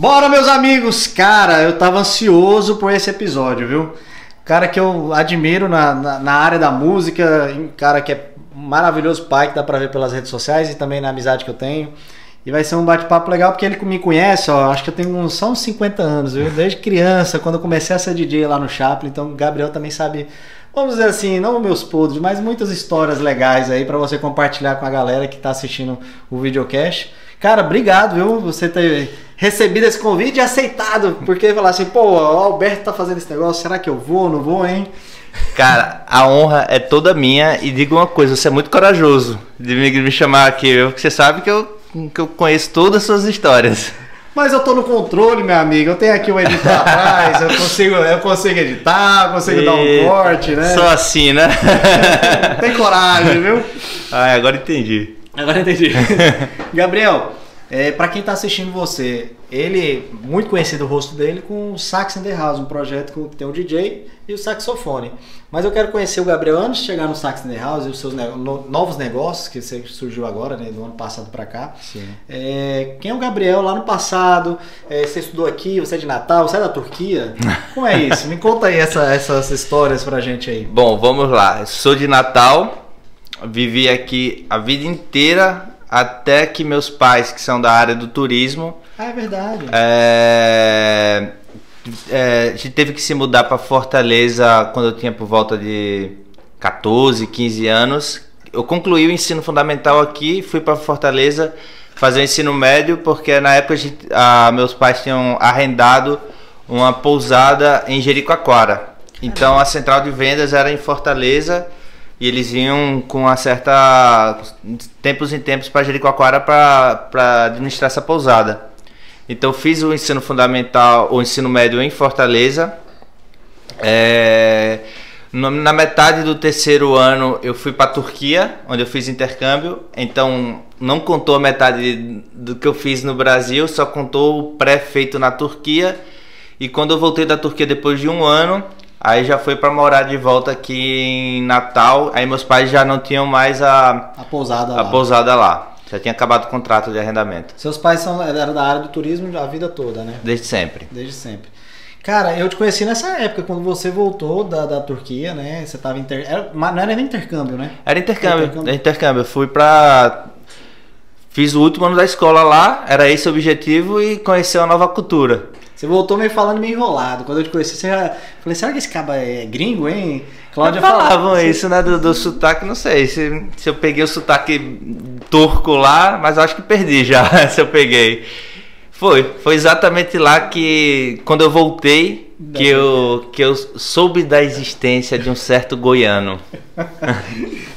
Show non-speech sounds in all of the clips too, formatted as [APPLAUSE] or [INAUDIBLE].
Bora, meus amigos! Cara, eu tava ansioso por esse episódio, viu? Cara que eu admiro na, na, na área da música, um cara que é maravilhoso pai, que dá pra ver pelas redes sociais e também na amizade que eu tenho. E vai ser um bate-papo legal porque ele me conhece, ó, acho que eu tenho só uns 50 anos, viu? Desde criança, quando eu comecei a ser DJ lá no Chaplin, então o Gabriel também sabe, vamos dizer assim, não meus podres, mas muitas histórias legais aí para você compartilhar com a galera que tá assistindo o videocast. Cara, obrigado, viu? Você ter recebido esse convite e aceitado, porque falar assim, pô, o Alberto tá fazendo esse negócio, será que eu vou, não vou, hein? Cara, a honra é toda minha e digo uma coisa, você é muito corajoso de me, me chamar aqui, porque você sabe que eu, que eu conheço todas as suas histórias. Mas eu tô no controle, meu amigo. Eu tenho aqui o editor atrás, eu consigo, eu consigo editar, consigo e... dar um corte, né? Só assim, né? Tem coragem, viu? Ah, agora entendi. Agora entendi. [LAUGHS] Gabriel, é, para quem está assistindo você, ele, muito conhecido o rosto dele com o Sax in the House, um projeto que tem o DJ e o saxofone. Mas eu quero conhecer o Gabriel antes de chegar no Sax in the House e os seus no, novos negócios que você surgiu agora, né, do ano passado para cá. É, quem é o Gabriel lá no passado? É, você estudou aqui, você é de Natal, você é da Turquia? [LAUGHS] Como é isso? Me conta aí essa, essas histórias pra gente aí. Bom, vamos lá. sou de Natal, vivi aqui a vida inteira até que meus pais, que são da área do turismo. Ah, é verdade. É, é, a gente teve que se mudar para Fortaleza quando eu tinha por volta de 14, 15 anos. Eu concluí o ensino fundamental aqui, fui para Fortaleza fazer o ensino médio, porque na época a gente, a, meus pais tinham arrendado uma pousada em Jericoacoara. Então a central de vendas era em Fortaleza e eles iam com uma certa. tempos em tempos para Jericoacoara para administrar essa pousada. Então fiz o ensino fundamental, o ensino médio em Fortaleza. É, na metade do terceiro ano eu fui para Turquia, onde eu fiz intercâmbio. Então não contou a metade do que eu fiz no Brasil, só contou o pré-feito na Turquia. E quando eu voltei da Turquia depois de um ano, Aí já foi para morar de volta aqui em Natal. Aí meus pais já não tinham mais a, a pousada a lá. pousada lá. Já tinha acabado o contrato de arrendamento. Seus pais são eram da área do turismo a vida toda, né? Desde sempre. Desde sempre. Cara, eu te conheci nessa época, quando você voltou da, da Turquia, né? Você tava inter... Era, não era nem intercâmbio, né? Era intercâmbio, era intercâmbio. Intercâmbio. Eu fui pra. Fiz o último ano da escola lá, era esse o objetivo e conhecer uma nova cultura. Você voltou meio falando meio enrolado. Quando eu te conheci, você já. Falei, será que esse caba é gringo, hein? Cláudia [LAUGHS] falavam falava, isso, né? Do, do sotaque, não sei. Se, se eu peguei o sotaque turco lá, mas acho que perdi já, [LAUGHS] se eu peguei. Foi, foi exatamente lá que quando eu voltei que eu, que eu soube da existência de um certo goiano. [LAUGHS]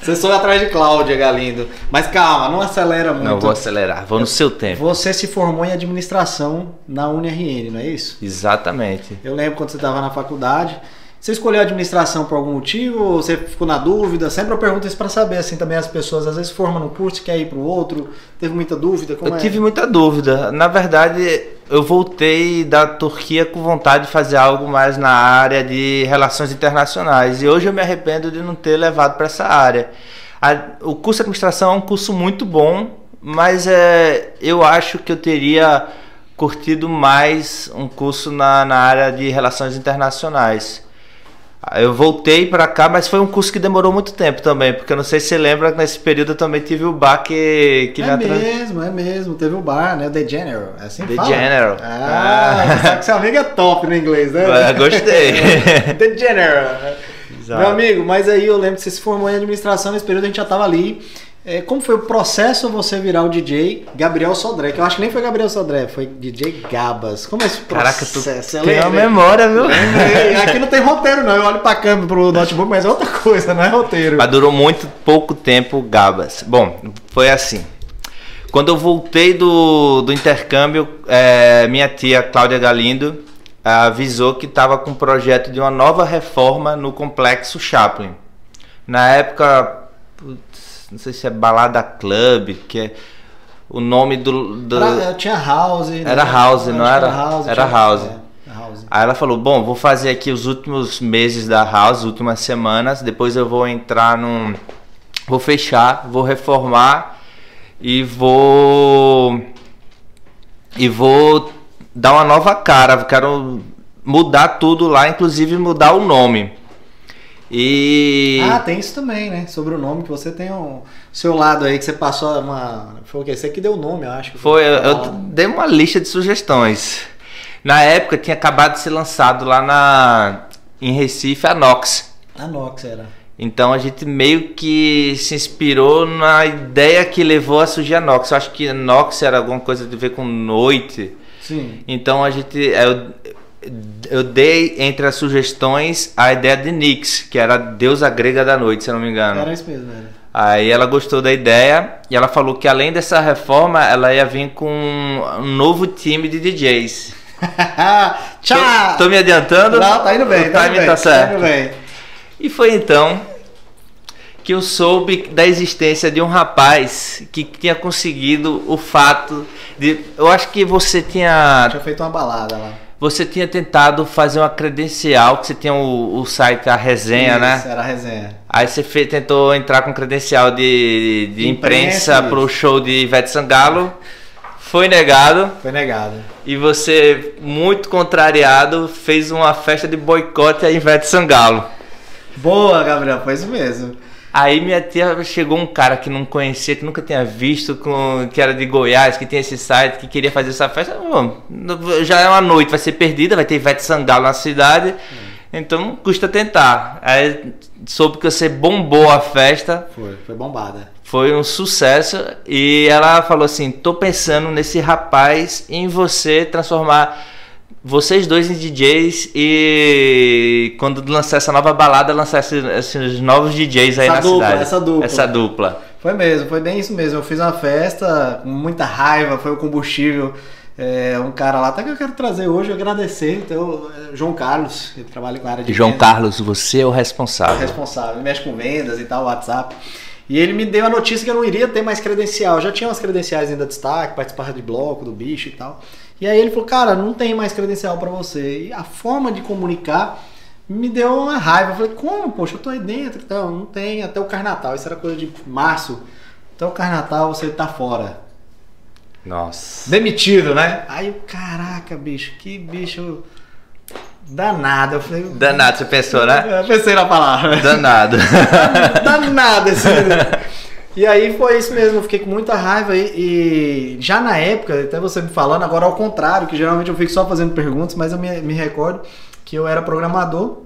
Você soube atrás de Cláudia Galindo. Mas calma, não acelera muito. Não vou acelerar, vou no seu tempo. Você se formou em administração na UniRN, não é isso? Exatamente. Eu lembro quando você estava na faculdade. Você escolheu a administração por algum motivo ou você ficou na dúvida? Sempre eu pergunto isso para saber, assim, também as pessoas às vezes formam no curso, quer ir para o outro, teve muita dúvida? eu é? tive muita dúvida. Na verdade, eu voltei da Turquia com vontade de fazer algo mais na área de relações internacionais e hoje eu me arrependo de não ter levado para essa área. A, o curso de administração é um curso muito bom, mas é, eu acho que eu teria curtido mais um curso na, na área de relações internacionais. Eu voltei para cá, mas foi um curso que demorou muito tempo também, porque eu não sei se você lembra que nesse período eu também tive o bar que. que é mesmo, trans... é mesmo, teve o bar, né? The General, é assim The fala? General. Ah, ah. sabe que seu amigo é top no inglês, né? Ah, gostei. [LAUGHS] The General. Exato. Meu amigo, mas aí eu lembro que você se formou em administração, nesse período a gente já tava ali. É, como foi o processo você virar o DJ Gabriel Sodré? Que eu acho que nem foi Gabriel Sodré, foi DJ Gabas. Como é esse processo? Caraca, tu tem uma memória, viu? Aqui não tem roteiro, não. Eu olho pra câmera, pro notebook, mas é outra coisa, não é roteiro. Mas durou muito pouco tempo Gabas. Bom, foi assim. Quando eu voltei do, do intercâmbio, é, minha tia Cláudia Galindo avisou que estava com um projeto de uma nova reforma no complexo Chaplin. Na época, não sei se é Balada Club, que é o nome do. do... Era, tinha House. Né? Era House, não era? House, era House. É, house. Aí ela falou: Bom, vou fazer aqui os últimos meses da House, últimas semanas, depois eu vou entrar num. Vou fechar, vou reformar e vou. E vou dar uma nova cara, quero mudar tudo lá, inclusive mudar o nome. E. Ah, tem isso também, né? Sobre o nome, que você tem um seu lado aí, que você passou uma. Foi o quê? Você que deu o nome, eu acho. Foi, eu, eu dei uma lista de sugestões. Na época tinha acabado de ser lançado lá na em Recife a Nox. A Nox era. Então a gente meio que se inspirou na ideia que levou a surgir a Nox. Eu acho que a Nox era alguma coisa a ver com noite. Sim. Então a gente. Eu, eu dei entre as sugestões a ideia de Nix, que era a deusa grega da noite, se eu não me engano. Era isso mesmo, era. Aí ela gostou da ideia e ela falou que além dessa reforma, ela ia vir com um novo time de DJs. [LAUGHS] Tchau! Tô, tô, me adiantando? Não, tá indo bem, o tá indo bem, tá certo. Tá indo bem. E foi então que eu soube da existência de um rapaz que tinha conseguido o fato de. Eu acho que você tinha. Tinha feito uma balada lá. Você tinha tentado fazer uma credencial, que você tinha o, o site, a resenha, né? Isso, era a resenha. Aí você fez, tentou entrar com credencial de, de imprensa, Imprensa, pro isso. show de Ivete Sangalo. Foi negado. Foi negado. E você, muito contrariado, fez uma festa de boicote a Ivete Sangalo. Boa, Gabriel, foi isso mesmo. Aí minha tia chegou um cara que não conhecia, que nunca tinha visto, com, que era de Goiás, que tinha esse site, que queria fazer essa festa. Bom, já é uma noite, vai ser perdida, vai ter Ivete Sangalo na cidade, então não custa tentar. Aí soube que você bombou a festa, Foi, foi bombada. foi um sucesso, e ela falou assim: tô pensando nesse rapaz em você transformar vocês dois em DJs e quando lançar essa nova balada, lançar esses, esses novos DJs aí Essa na dupla, cidade. essa dupla. Essa dupla. Foi mesmo, foi bem isso mesmo. Eu fiz uma festa com muita raiva, foi o combustível. É, um cara lá, até que eu quero trazer hoje, agradecer, então, é, João Carlos, ele trabalha com a área de João vendas, Carlos, você é o responsável. responsável, ele mexe com vendas e tal, WhatsApp. E ele me deu a notícia que eu não iria ter mais credencial. Eu já tinha umas credenciais ainda de destaque, participava de bloco, do bicho e tal. E aí ele falou, cara, não tem mais credencial pra você. E a forma de comunicar me deu uma raiva. Eu falei, como, poxa, eu tô aí dentro. Então, não tem até o Carnatal. Isso era coisa de março. Até o Carnatal você tá fora. Nossa. Demitido, né? Aí eu, caraca, bicho, que bicho danado. Eu falei, Danado, você pensou, né? Eu pensei na palavra. Danado. [LAUGHS] Danado esse. [LAUGHS] E aí foi isso mesmo, eu fiquei com muita raiva e, e já na época, até você me falando, agora ao contrário, que geralmente eu fico só fazendo perguntas, mas eu me, me recordo que eu era programador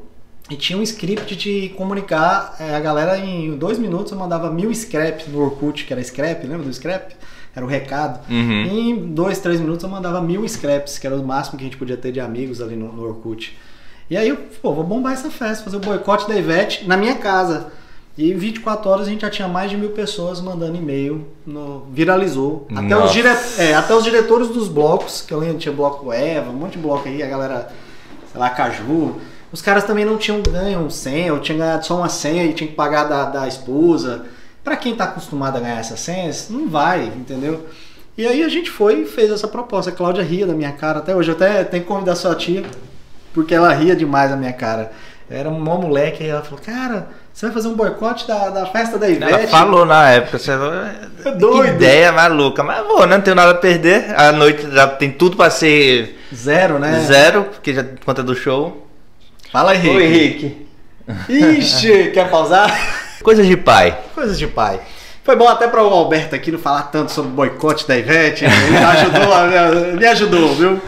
e tinha um script de comunicar é, a galera em dois minutos eu mandava mil scraps no Orkut, que era scrap, lembra do scrap? Era o recado. Uhum. E em dois, três minutos eu mandava mil scraps, que era o máximo que a gente podia ter de amigos ali no, no Orkut. E aí eu, pô, vou bombar essa festa, fazer o boicote da Ivete na minha casa. E em 24 horas a gente já tinha mais de mil pessoas mandando e-mail, no- viralizou. Até os, dire, é, até os diretores dos blocos, que eu lembro tinha bloco Eva, um monte de bloco aí, a galera, sei lá, Caju. Os caras também não tinham ganho senha, ou tinham ganhado só uma senha e tinha que pagar da, da esposa. Pra quem tá acostumado a ganhar essas senhas, não vai, entendeu? E aí a gente foi e fez essa proposta. A Cláudia ria da minha cara até hoje. Eu até tenho que convidar sua tia, porque ela ria demais da minha cara. Eu era um mó moleque e ela falou, cara, você vai fazer um boicote da, da festa da Ivete? Ela falou na época, você É doido. Que ideia maluca. Mas vou, né? Não tenho nada a perder. A noite já tem tudo pra ser Zero, né? zero, porque já conta do show. Fala Henrique. Henrique. Ixi, [LAUGHS] quer pausar? Coisas de pai. Coisas de pai. Foi bom até para o Alberto aqui não falar tanto sobre o boicote da Ivete. Ele ajudou, [LAUGHS] me ajudou, viu?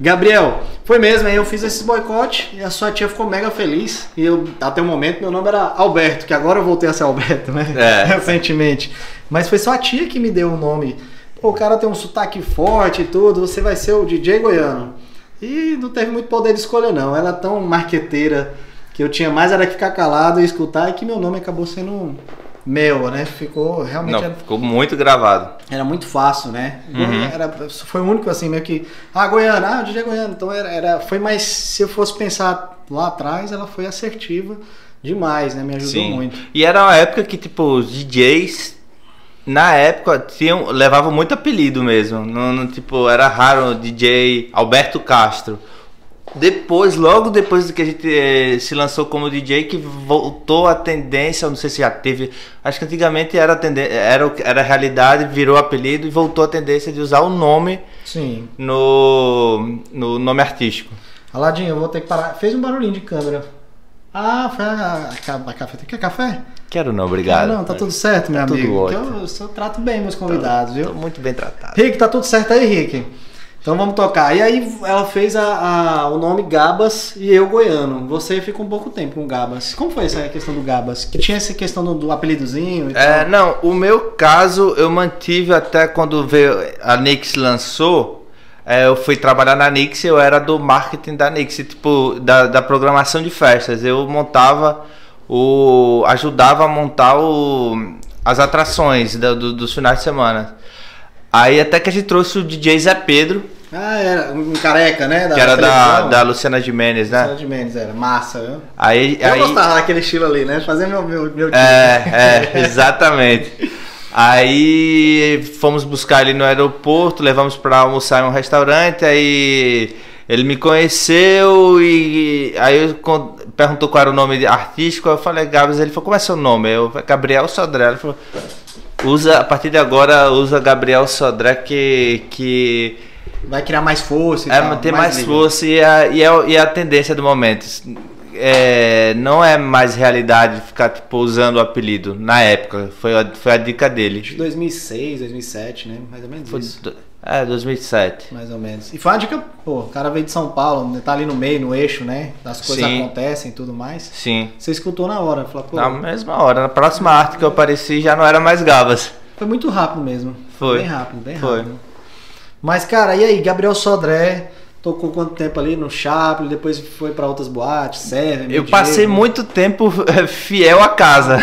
Gabriel, foi mesmo, aí eu fiz esse boicote e a sua tia ficou mega feliz. E eu, até o momento, meu nome era Alberto, que agora eu voltei a ser Alberto, né? É. [LAUGHS] Recentemente. Mas foi só a tia que me deu o nome. Pô, o cara tem um sotaque forte e tudo, você vai ser o DJ goiano. E não teve muito poder de escolha, não. Ela é tão marqueteira que eu tinha mais era que ficar calado e escutar e que meu nome acabou sendo meu, né? Ficou realmente Não, era, ficou muito gravado. era muito fácil, né? Uhum. Era, foi o único assim, meio que. Ah, Goiânia, ah, DJ Goiano. Então era, era, foi mais. Se eu fosse pensar lá atrás, ela foi assertiva demais, né? Me ajudou Sim. muito. E era uma época que, tipo, os DJs, na época, tinham, levavam muito apelido mesmo. Não, não, tipo, era raro o DJ Alberto Castro. Depois, logo depois que a gente eh, se lançou como DJ, que voltou a tendência, eu não sei se já teve, acho que antigamente era tendência, era, era realidade, virou apelido e voltou a tendência de usar o nome Sim. no, no nome artístico. Aladinho, eu vou ter que parar. Fez um barulhinho de câmera. Ah, foi a, a, a café. Quer café? Quero não, obrigado. não, tá tudo certo, meu Tá tudo amigo. ótimo. Que eu, eu trato bem meus convidados, viu? Tô muito bem tratado. Rick, tá tudo certo aí, Rick? Então vamos tocar. E aí ela fez a, a- o nome Gabas e eu goiano. Você ficou um pouco tempo com Gabas. Como foi essa questão do Gabas? Que tinha essa questão do, do apelidozinho e É, não, o meu caso eu mantive até quando veio a Nix lançou. é, eu fui trabalhar na Nix eu era do marketing da Nix, tipo, da, da programação de festas. Eu montava o. ajudava a montar o, as atrações da- do- dos finais de semana. Aí até que a gente trouxe o DJ Zé Pedro, Ah, era um careca, né? que era da, da Luciana Gimenez, né? Luciana de Mendes, era massa, viu? Aí, Eu aí, gostava daquele estilo ali, né? Fazer meu, meu, meu time. É, é, [LAUGHS] exatamente. Aí fomos buscar ele no aeroporto, levamos para almoçar em um restaurante, aí ele me conheceu e aí eu perguntou qual era o nome artístico, eu falei Gabs, ele falou, como é seu nome? Eu falei, Gabriel Sodré, ele falou, usa, a partir de agora usa Gabriel Sodré que, que Vai criar mais força e é, tal. ter mais, livre. força e a, e, a, e a tendência do momento. É, não é mais realidade ficar tipo, usando o apelido. Na época, foi a, foi a dica dele. Que 2006, 2007, né? Mais ou menos Foi, isso. do- é, 2007. Mais ou menos. E foi uma dica, pô, o cara veio de São Paulo, né, tá ali no meio, no eixo, né? As coisas Sim. acontecem e tudo mais. Sim. Você escutou na hora, falou, pô, Na mesma hora, na próxima arte que eu apareci já não era mais Gabas. foi muito rápido mesmo. Foi. Bem rápido, bem Foi. Mas, cara, e aí, Gabriel Sodré, tocou quanto tempo ali no Chaplin, depois foi pra outras boates, Seven, Eu passei muito tempo eh, fiel à casa.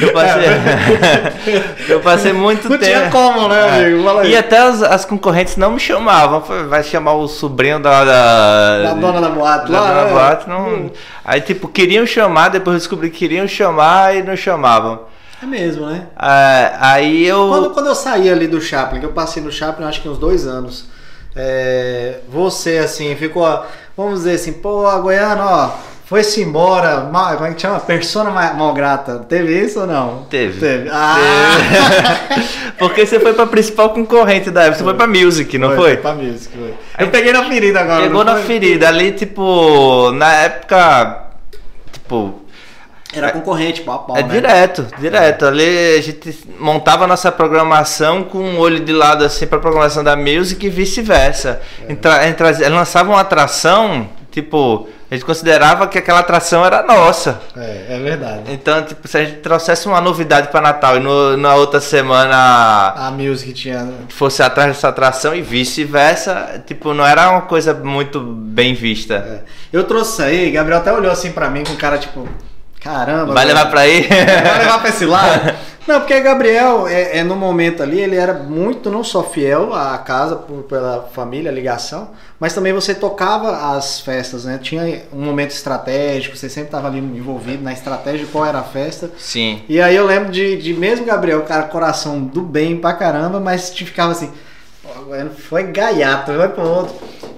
Eu passei, [LAUGHS] eu passei muito Não tempo. tinha como, né, É. amigo? Fala aí. E até as, as concorrentes não me chamavam. Vai chamar o sobrinho da. Da, Da dona da boate da lá, dona da né? boate, não- Aí, tipo, queriam chamar, depois eu descobri que queriam chamar e não chamavam. É mesmo, né? Ah, aí eu. Quando, quando eu saí ali do Chaplin, que eu passei no Chaplin acho que uns dois anos, é, você assim, ficou, vamos dizer assim, pô, a Goiânia, ó, foi-se embora, mal, como é que chama? Persona ma- mal grata. Teve isso ou não? Teve. Teve. Ah! [LAUGHS] Porque você foi pra principal concorrente da época, você foi pra Music, não foi? Pra music, foi. Eu peguei na ferida agora. Pegou na foi? ferida. Ali, tipo, na época. Tipo, Era concorrente, pau a pau, É né? direto, direto. Ali a gente montava a nossa programação com um olho de lado assim para programação da music e vice-versa. É. Entra, entra, lançava uma atração, tipo, a gente considerava que aquela atração era nossa. É, é verdade. Então, tipo, se a gente trouxesse uma novidade para Natal e no- na outra semana A music tinha. fosse atrás dessa atração e vice-versa, tipo, não era uma coisa muito bem vista. é. Eu trouxe aí, Gabriel até olhou assim pra mim com cara tipo. Caramba. Vai levar pra aí? [LAUGHS] Vai levar pra esse lado? [LAUGHS] Não, porque Gabriel, é, é, no momento ali, ele era muito, não só fiel à casa, por, pela família, ligação, mas também você tocava as festas, né? Tinha um momento estratégico, você sempre estava ali envolvido na estratégia de qual era a festa. Sim. E aí eu lembro de, de mesmo Gabriel, cara, coração do bem pra caramba, mas te ficava assim, "Pô, Goiano foi gaiato, vai pro outro.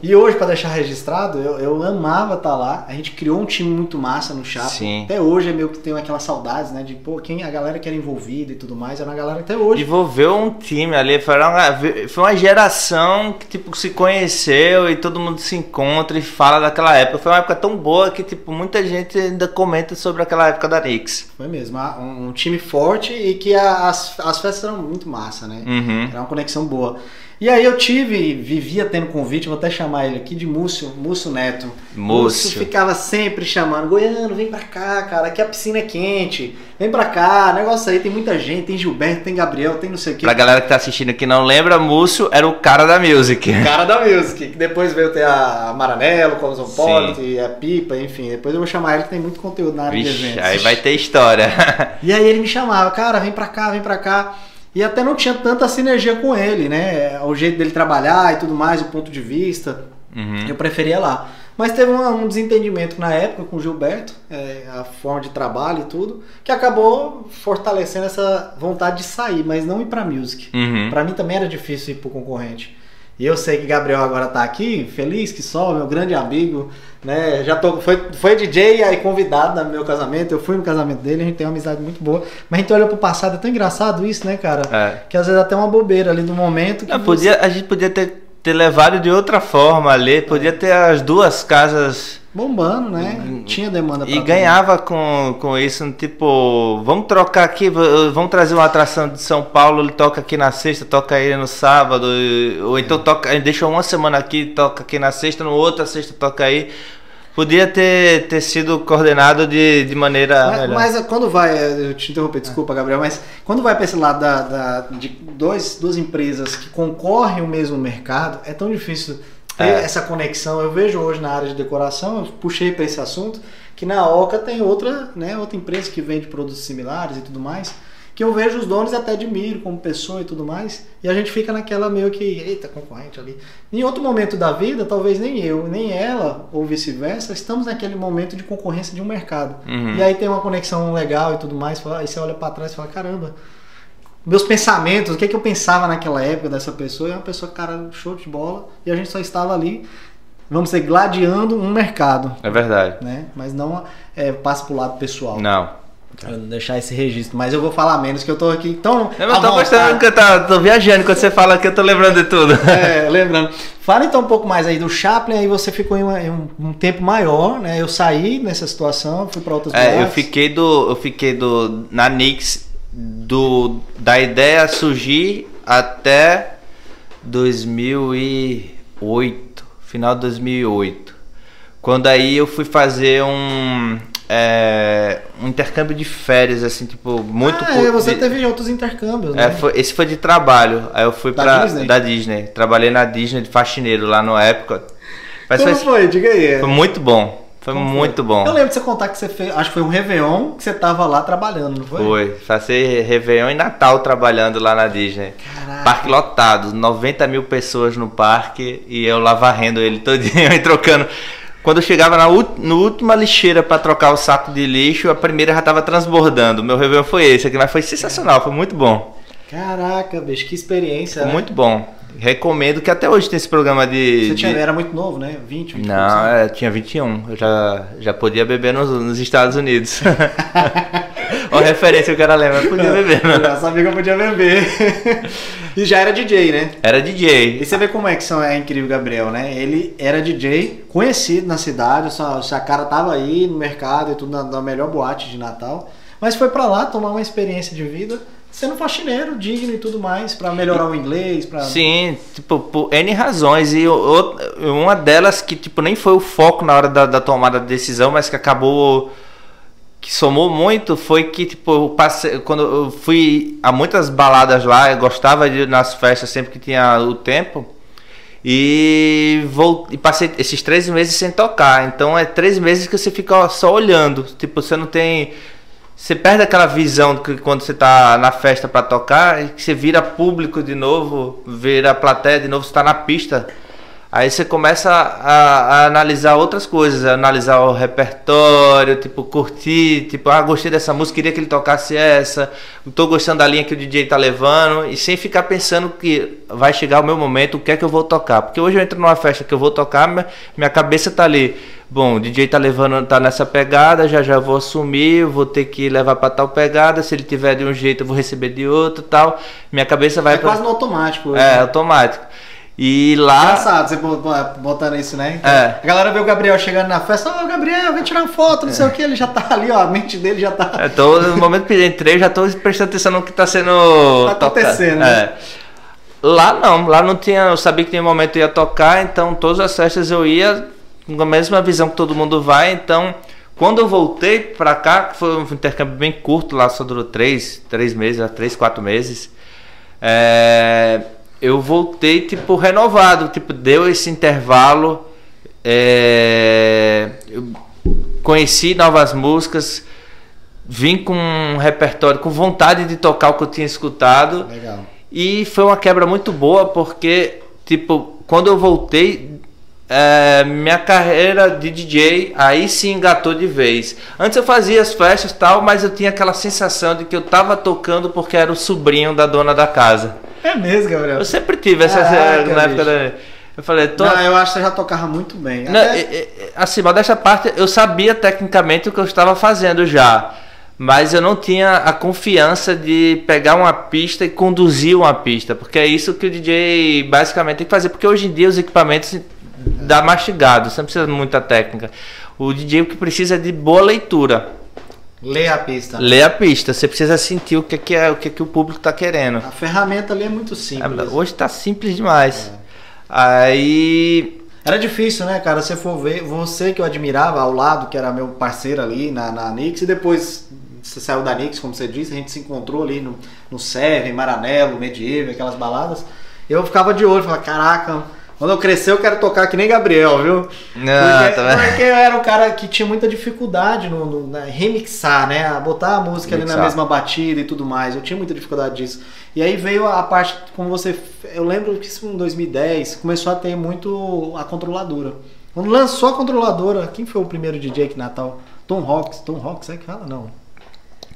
E hoje, pra deixar registrado, eu, eu amava estar lá. A gente criou um time muito massa no Chapo. Sim. Até hoje é meio que tenho aquelas saudades, né? De pô, quem a galera que era envolvida e tudo mais, era uma galera até hoje. Desenvolveu um time ali, foi uma, foi uma geração que tipo se conheceu e todo mundo se encontra e fala daquela época. Foi uma época tão boa que tipo muita gente ainda comenta sobre aquela época da Knicks. Foi mesmo, ah, um, um time forte e que a- as, as festas eram muito massa, né? Uhum. Era uma conexão boa. E aí eu tive, vivia tendo convite, vou até chamar ele aqui de Múcio, Múcio Neto. Múcio. ficava sempre chamando, Goiano, vem pra cá, cara, aqui a piscina é quente, vem pra cá, negócio aí, tem muita gente, tem Gilberto, tem Gabriel, tem não sei o que. Pra galera que tá assistindo aqui não lembra, Múcio era o cara da music. Cara da Music, que depois veio ter a Maranello, Sim. Polity, a Pipa, enfim. Depois eu vou chamar ele que tem muito conteúdo na área de Vixe, eventos. aí vai ter história. E aí ele me chamava, cara, vem pra cá, vem pra cá. E até não tinha tanta sinergia com ele, né? O jeito dele trabalhar e tudo mais, o ponto de vista. Uhum. Eu preferia lá. Mas teve um, um desentendimento na época com o Gilberto, é, a forma de trabalho e tudo, que acabou fortalecendo essa vontade de sair, mas não ir pra music. Uhum. Pra mim também era difícil ir pro concorrente. E eu sei que Gabriel agora tá aqui, feliz que só, meu grande amigo, né? Já tô, foi, foi DJ aí convidado no meu casamento, eu fui no casamento dele, a gente tem uma amizade muito boa. Mas a gente olha pro passado, é tão engraçado isso, né, cara? É. Que às vezes até uma bobeira ali do momento. Que Não, podia, a gente podia ter, ter levado de outra forma ali, podia ter as duas casas Bombando, né? Tinha demanda e ganhava com, com isso, tipo, vamos trocar aqui, vamos trazer uma atração de São Paulo, ele toca aqui na sexta, toca aí no sábado, ou então toca, ele deixa uma semana aqui, toca aqui na sexta, no outra sexta toca aí. Podia ter, ter sido coordenado de, de maneira Mas, melhor. mas quando vai, eu te interrompi, desculpa, Gabriel, mas quando vai para esse lado da, da- de dois, duas empresas que concorrem o mesmo mercado, é tão difícil ter É. essa conexão. Eu vejo hoje na área de decoração, eu puxei para esse assunto, que na Oca tem outra, né, outra empresa que vende produtos similares e tudo mais, que eu vejo os donos e até admiro como pessoa e tudo mais, e a gente fica naquela meio que, eita, concorrente ali. Em outro momento da vida, talvez nem eu, nem ela, ou vice-versa, estamos naquele momento de concorrência de um mercado. Uhum. E aí tem uma conexão legal e tudo mais, aí você olha para trás e fala, caramba, meus pensamentos, o que, é que eu pensava naquela época dessa pessoa, é uma pessoa, cara, show de bola, e a gente só estava ali, vamos dizer, gladiando um mercado, É verdade. né? Mas não é, passa pro lado pessoal. Não. Pra deixar esse registro, mas eu vou falar menos, que eu tô aqui tão. Eu à não tô vontade. gostando que eu tô, tô viajando quando você fala que eu tô lembrando de tudo. [LAUGHS] É, lembrando. Fala então um pouco mais aí do Chaplin, aí você ficou em, uma- em um, tempo maior, né? Eu saí nessa situação, fui para outras É, eu fiquei do. Eu fiquei do. Na Nix do. Da ideia surgir até 2008. Final de 2008. Quando aí eu fui fazer um. É, um intercâmbio de férias, assim, tipo, muito ah, é, você de- teve outros intercâmbios, é, né? foi- esse foi de trabalho. Aí eu fui Da pra. Disney? Da Disney. Trabalhei na Disney de faxineiro lá no Epcot. Mas Como foi, foi? Diga aí. foi muito bom. Foi Como muito bom. Eu lembro de você contar que você fez, acho que foi um Réveillon que você tava lá trabalhando, não foi? Foi, passei Réveillon e Natal trabalhando lá na Disney. Caraca. Parque lotado, 90 mil pessoas no parque e eu lá varrendo ele todinho [LAUGHS] e trocando. Quando eu chegava na, no última lixeira para trocar o saco de lixo, a primeira já tava transbordando. Meu Réveillon foi esse aqui, mas foi sensacional, foi muito bom. Caraca, bicho, que experiência. Foi né? muito bom. Recomendo que até hoje tem esse programa de. Você tinha, de- era muito novo, né? 20, 20 Não, é, tinha 21. Eu já, já podia beber nos, nos Estados Unidos. [LAUGHS] Olha a referência que o cara lembra, podia beber, Eu né? já sabia que eu podia beber. e já era DJ, né? Era DJ. E você vê como é que são, é incrível, Gabriel, né? Ele era DJ, conhecido na cidade, sua, sua cara tava aí no mercado e tudo, na, na melhor boate de Natal. Mas foi pra lá tomar uma experiência de vida, sendo faxineiro, digno e tudo mais, pra melhorar o inglês. Sim, tipo, por N razões. E o- o- uma delas que, tipo, nem foi o foco na hora da, da tomada de decisão, mas que acabou. Que somou muito foi que, tipo, eu passei. Quando eu fui a muitas baladas lá, eu gostava de ir nas festas sempre que tinha o tempo. E, vou, e passei esses três meses sem tocar. Então é três meses que você fica só olhando. Tipo, você não tem. Você perde aquela visão que quando você tá na festa para tocar, e que você vira público de novo, vira plateia de novo, você tá na pista. Aí você começa a, a analisar outras coisas, analisar o repertório, tipo, curtir, tipo, ah, gostei dessa música, queria que ele tocasse essa, tô gostando da linha que o DJ tá levando, e sem ficar pensando que vai chegar o meu momento, o que é que eu vou tocar. Porque hoje eu entro numa festa que eu vou tocar, minha, minha cabeça tá ali. Bom, o DJ tá levando, tá nessa pegada, já já vou assumir, vou ter que levar para tal pegada, se ele tiver de um jeito eu vou receber de outro, tal. Minha cabeça vai É pra- quase no automático. hoje, É, né? automático. E lá Engraçado você bo- bo- botando isso, né? É. A galera vê o Gabriel chegando na festa, ô Gabriel, vem tirar uma foto, não sei o que, ele já tá ali, ó, a mente dele já tá. É, tô, no momento que eu entrei, eu já tô prestando atenção no que tá sendo. Tá tocado. acontecendo, né? É. Lá não, lá não tinha. Eu sabia que tinha um momento que eu ia tocar, então todas as festas eu ia com a mesma visão que todo mundo vai. Então, quando eu voltei pra cá, que foi um intercâmbio bem curto, lá só durou três, três meses, três, quatro meses. é, eu voltei, tipo, renovado. Tipo, deu esse intervalo. é, conheci novas músicas. Vim com um repertório, com vontade de tocar o que eu tinha escutado. Legal. E foi uma quebra muito boa, porque, tipo, quando eu voltei, é, minha carreira de DJ aí se engatou de vez. Antes eu fazia as festas e tal, mas eu tinha aquela sensação de que eu tava tocando porque era o sobrinho da dona da casa. É mesmo, Gabriel? Eu sempre tive essa. Caraca, na época bicho. da. Eu falei, tô. Não, eu acho que você já tocava muito bem. Não, Até- e- e- assim, mas dessa parte eu sabia tecnicamente o que eu estava fazendo já. Mas eu não tinha a confiança de pegar uma pista e conduzir uma pista. Porque é isso que o DJ basicamente tem que fazer. Porque hoje em dia os equipamentos dá mastigado, você não precisa de muita técnica. O DJ o que precisa é de boa leitura. Lê a pista. Ler a pista, você precisa sentir o que, que é o que, que o público está querendo. A ferramenta ali é muito simples. Hoje está simples demais. Aí Era difícil, né, cara? Você for ver, você que eu admirava ao lado, que era meu parceiro ali na, na Nix, e depois você saiu da Nix, como você disse, a gente se encontrou ali no, no Seven, Maranello, Medieval, aquelas baladas. Eu ficava de olho, falava, caraca, quando eu crescer eu quero tocar que nem Gabriel, viu? Não, porque, tá porque eu era um cara que tinha muita dificuldade no, no- na remixar, né? Botar a música ali na mesma batida e tudo mais. Eu tinha muita dificuldade disso. E aí veio a parte, como você. Eu lembro que isso em 2010 começou a ter muito a controladora. Quando lançou a controladora, quem foi o primeiro DJ aqui em Natal? Tom Hawks. Tom Hawks é que fala? Não.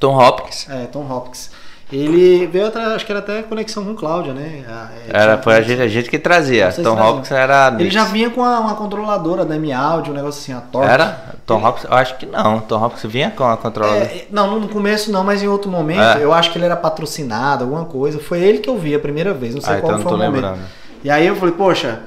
Tom Hopkins. É, Tom Hawks. Ele veio atrás, acho que era até conexão com Cláudia, né? É, Era, foi a gente, a gente que trazia. Tom. Hopkins era. Ele mix. já vinha com a- uma controladora da M Audio, um negócio assim, a Torque. Era? Tom Hopkins? Eu acho que não. Tom Hopkins vinha com a controladora. É, não, no começo não, mas em outro momento, É. eu acho que ele era patrocinado, alguma coisa. Foi ele que eu vi a primeira vez, não sei ah, qual então foi tô o momento. lembrando. E aí eu falei, poxa,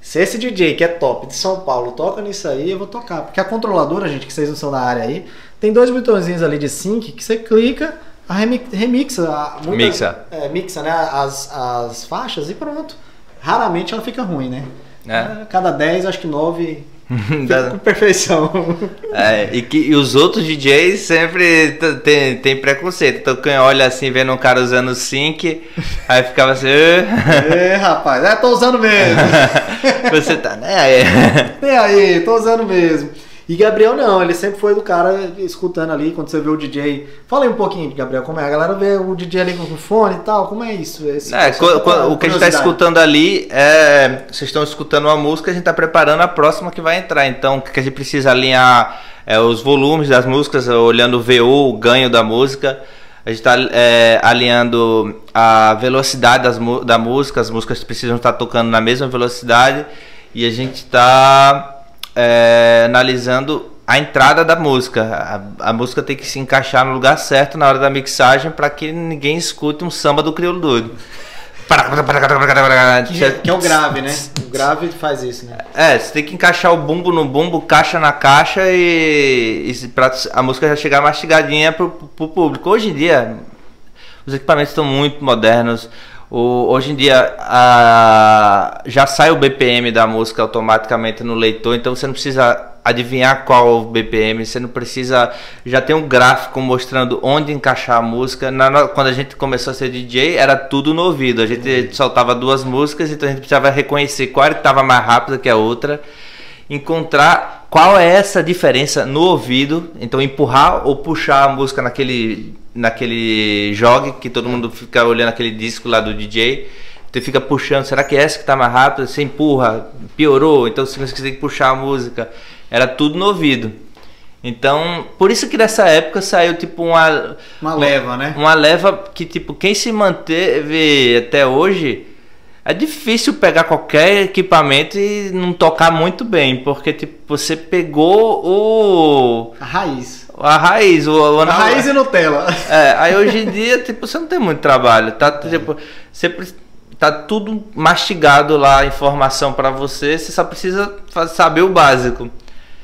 se esse DJ que é top de São Paulo toca nisso aí, eu vou tocar. Porque a controladora, gente, que vocês não são da área aí, tem dois botõezinhos ali de sync que você clica, a remi- remixa. A, muita- Mixa. É, mixa, né? As, as faixas e pronto. Raramente ela fica ruim, né? É. Cada 10, acho que 9 [LAUGHS] fica Da- com perfeição. [LAUGHS] É, e, que, e os outros DJs sempre tem, tem preconceito. Então quem olha assim, vendo um cara usando sync, [LAUGHS] aí ficava assim. "Ah, é, rapaz, é, tô usando mesmo. Você tá, né? É. E aí, tô usando mesmo. E Gabriel não, ele sempre foi do cara escutando ali, quando você vê o DJ. Fala aí um pouquinho Gabriel, como é? A galera vê o DJ ali com o fone e tal, como é isso? Esse- É, o que a gente tá curiosidade. escutando ali é. Vocês estão escutando uma música, a gente tá preparando a próxima que vai entrar. Então, o que a gente precisa alinhar é os volumes das músicas, olhando o VU, o ganho da música. A gente está alinhando a velocidade das, da música, as músicas precisam estar tocando na mesma velocidade. E a gente está analisando a entrada da música. A, a música tem que se encaixar no lugar certo na hora da mixagem para que ninguém escute um samba do crioulo doido. Que, é- que é o grave, né? O grave faz isso, né? É, você tem que encaixar o bumbo no bumbo, caixa na caixa e, e pra a música já chegar mastigadinha pro, pro público. Hoje em dia, os equipamentos estão muito modernos. O, hoje em dia a, já sai o BPM da música automaticamente no leitor, então você não precisa adivinhar qual o BPM, você não precisa. Já tem um gráfico mostrando onde encaixar a música. Na- na- quando a gente começou a ser DJ, era tudo no ouvido. A gente soltava duas músicas, então a gente precisava reconhecer qual estava mais rápida que a outra encontrar qual é essa diferença no ouvido, então empurrar ou puxar a música naquele naquele jogue que todo mundo fica olhando aquele disco lá do DJ, você fica puxando, será que é essa que tá mais rápida? Você empurra, piorou, então você tem que puxar a música, era tudo no ouvido. Então, por isso que nessa época saiu tipo uma Uma leva, né? uma leva que, tipo, quem se manteve até hoje, é difícil pegar qualquer equipamento e não tocar muito bem, porque, tipo, você pegou o... A raiz. A raiz, o... o A raiz e Nutella. É, aí hoje em dia, tipo, você não tem muito trabalho, tá, tipo, você tá tudo mastigado lá, a informação pra você, você só precisa saber o básico.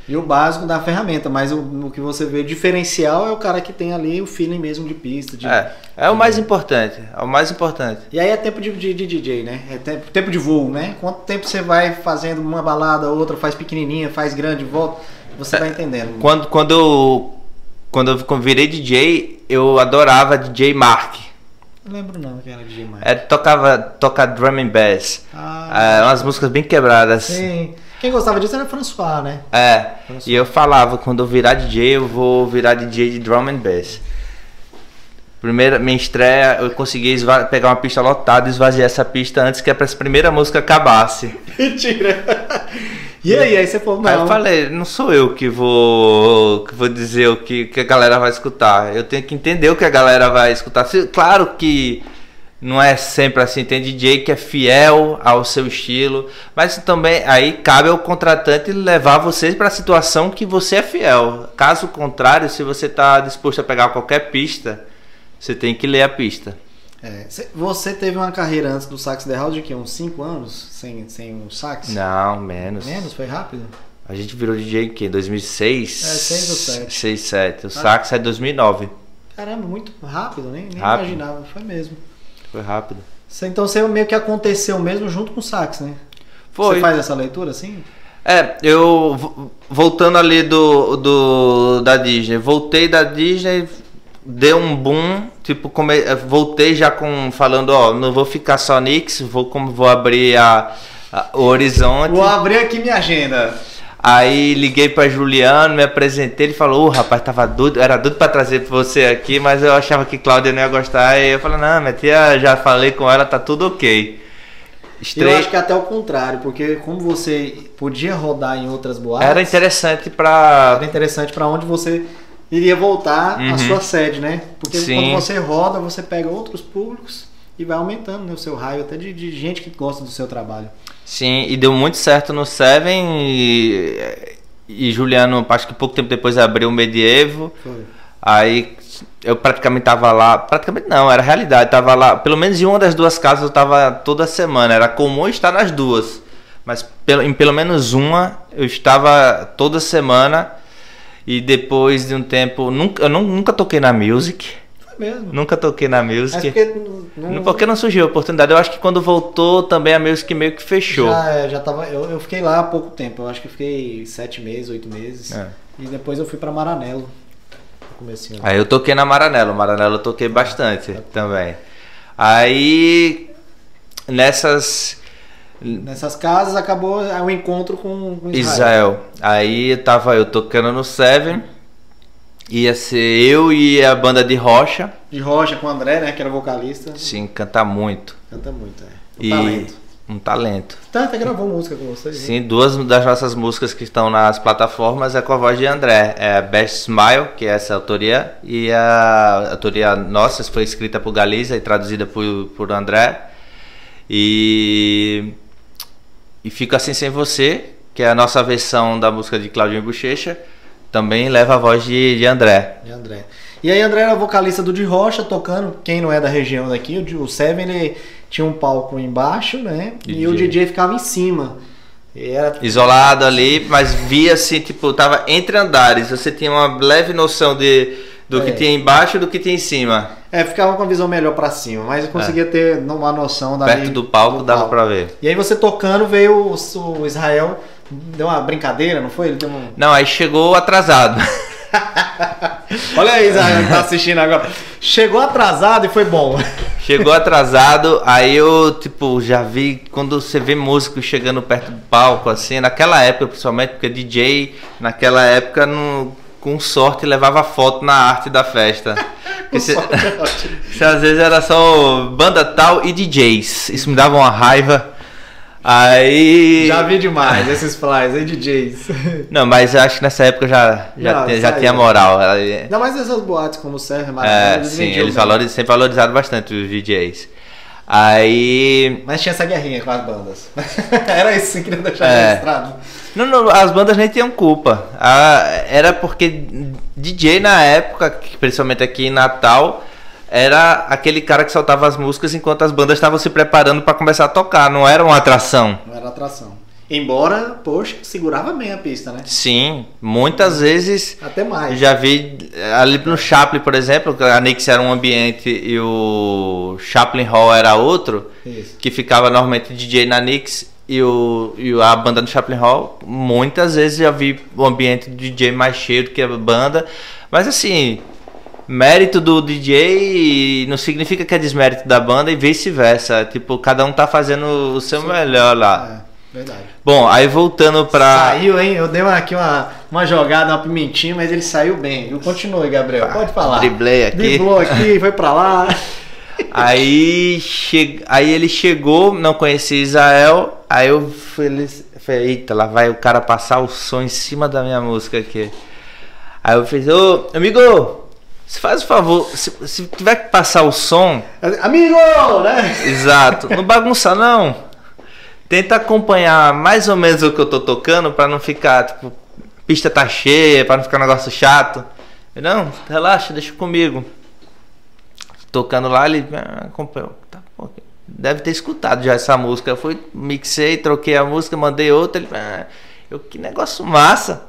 E o básico da ferramenta, mas o, o que você vê diferencial é o cara que tem ali o feeling mesmo de pista. De... É, é o mais importante, é o mais importante. E aí é tempo de, de- de DJ, né? É tempo, tempo de voo, né? Quanto tempo você vai fazendo uma balada, outra faz pequenininha, faz grande, volta, você vai entendendo. Quando, quando eu quando eu virei DJ, eu adorava DJ Mark. Não lembro não que era DJ mais. É, tocava toca drum and bass. Ah, É, umas músicas bem quebradas. sim. Quem gostava disso era François, né? É, e eu falava, quando eu virar DJ, eu vou virar DJ de drum and bass. Primeira, minha estreia, eu consegui pegar uma pista lotada e esvaziar essa pista antes que a primeira música acabasse. [LAUGHS] Mentira. [LAUGHS] E aí, aí você falou, não. Aí eu falei, não sou eu que vou, que vou dizer o que, que a galera vai escutar. Eu tenho que entender o que a galera vai escutar. Claro que não é sempre assim. Tem DJ que é fiel ao seu estilo, mas também aí cabe ao contratante levar vocês para a situação que você é fiel. Caso contrário, se você está disposto a pegar qualquer pista, você tem que ler a pista. É, você teve uma carreira antes do Sax The House de que? Uns 5 anos sem, sem o sax? Não, menos. Menos? Foi rápido? A gente virou DJ em que? 2006? É, 6 ou 7. 6, 7. O ah. sax é 2009. Caramba, muito rápido, nem, nem rápido. imaginava. Foi mesmo. Foi rápido. Então você meio que aconteceu mesmo junto com o sax, né? Foi. Você faz essa leitura assim? É, eu voltando ali do, do da Disney, voltei da Disney, deu um boom, tipo, come, voltei já com falando, ó, não vou ficar só Nix, vou como vou abrir a, a, o horizonte. Vou abrir aqui minha agenda. Aí liguei para Juliano, me apresentei, ele falou: "Ô, oh, rapaz, tava doido, era doido para trazer você aqui, mas eu achava que Cláudia não ia gostar". E eu falei: "Não, minha tia, já falei com ela, tá tudo OK". Estre... Eu acho que é até o contrário, porque como você podia rodar em outras boates, era interessante para Era interessante para onde você iria voltar uhum. à sua sede, né? Porque Sim. quando você roda, você pega outros públicos e vai aumentando né, o seu raio até de, de gente que gosta do seu trabalho. Sim, e deu muito certo no Seven e, e Juliano, acho que pouco tempo depois abriu o Medievo. Foi. Aí eu praticamente tava lá, praticamente não, era realidade, tava lá, pelo menos em uma das duas casas eu tava toda semana, era comum estar nas duas, mas pelo, em pelo menos uma eu estava toda semana e depois de um tempo, nunca, eu nunca toquei na music, mesmo. Nunca toquei na Music. Porque não, porque não surgiu a oportunidade. Eu acho que quando voltou também a Music meio que fechou. Já, é, já tava. Eu, eu fiquei lá há pouco tempo. Eu acho que fiquei sete meses, oito meses. É. E depois eu fui para Maranello. Comecinho. Aí eu toquei na Maranello. Maranello eu toquei bastante também. Aí nessas nessas casas acabou o encontro com, com Israel. Israel. Aí tava eu tocando no Seven Ia ser eu e a banda de Rocha. De Rocha com o André, né? Que era vocalista. Sim, canta muito. Canta muito, é. Um e talento. Um talento. Tá, até gravou música com vocês. Sim, né? duas das nossas músicas que estão nas plataformas é com a voz de André. É Best Smile, que é essa autoria, e a autoria nossa foi escrita por Galiza e traduzida por, por André. E. E Fico Assim Sem Você, que é a nossa versão da música de Claudinho Bochecha também leva a voz de, de André. De André. E aí André era vocalista do De Rocha, tocando, quem não é da região daqui, o Seven ele tinha um palco embaixo, né? DJ. E o DJ ficava em cima. Era... Isolado ali, mas via-se, tipo, tava entre andares. Você tinha uma leve noção de, do é. que tinha embaixo e do que tinha em cima. É, ficava com a visão melhor para cima, mas eu conseguia é. ter uma noção da Perto do palco do dava para ver. E aí você tocando, veio o, o Israel Deu uma brincadeira, não foi? Ele deu uma... Não, aí chegou atrasado. [LAUGHS] Olha aí, Israel, que tá assistindo agora. Chegou atrasado e foi bom. [LAUGHS] Chegou atrasado, aí eu, tipo, já vi quando você vê músico chegando perto do palco, assim, naquela época, principalmente, porque DJ, naquela época, no, com sorte, levava foto na arte da festa. [LAUGHS] se, [LAUGHS] se às vezes era só banda tal e DJs. Isso me dava uma raiva. Aí. Já vi demais esses flyers aí, DJs. [LAUGHS] Não, mas acho que nessa época já, já, Não, já tinha moral. Ainda mais essas boates como o Serra, É, eles sim, eles valorizam, sempre valorizaram bastante os DJs. Aí. Mas tinha essa guerrinha com as bandas. [LAUGHS] era isso que queria deixar é. registrado. Não, não, as bandas nem tinham culpa. era porque DJ na época, principalmente aqui em Natal era aquele cara que soltava as músicas enquanto as bandas estavam se preparando para começar a tocar, não era uma atração. Não era atração. Embora, poxa, segurava bem a pista, né? Sim, muitas vezes. Até mais. Já vi ali no Chaplin, por exemplo, a Nix era um ambiente e o Chaplin Hall era outro, Isso. que ficava normalmente DJ na Nix e, o, e a banda do Chaplin Hall. Muitas vezes já vi o ambiente do DJ mais cheio do que a banda, mas assim, mérito do DJ não significa que é desmérito da banda e vice-versa. Tipo, cada um tá fazendo o seu Sim. melhor lá. É, verdade. Bom, aí voltando pra. Saiu, hein? Eu dei uma, aqui uma, uma jogada, uma pimentinha, mas ele saiu bem. Continue, Gabriel. Pode falar. Driblei aqui. Driblou aqui, [LAUGHS] foi pra lá. Aí, che... aí ele chegou, não conhecia Israel. Aí eu falei, falei, eita, lá vai o cara passar o som em cima da minha música aqui. Aí eu fiz, ô amigo, Se faz o favor, se, se tiver que passar o som. Amigo, né? Exato. Não bagunça, não. Tenta acompanhar mais ou menos o que eu tô tocando pra não ficar, tipo, pista tá cheia, pra não ficar um negócio chato. Não, relaxa, deixa comigo. Tocando lá, ele ah, acompanhou. Tá, deve ter escutado já essa música. Eu fui, mixei, troquei a música, mandei outra. Ele, ah, eu, que negócio massa.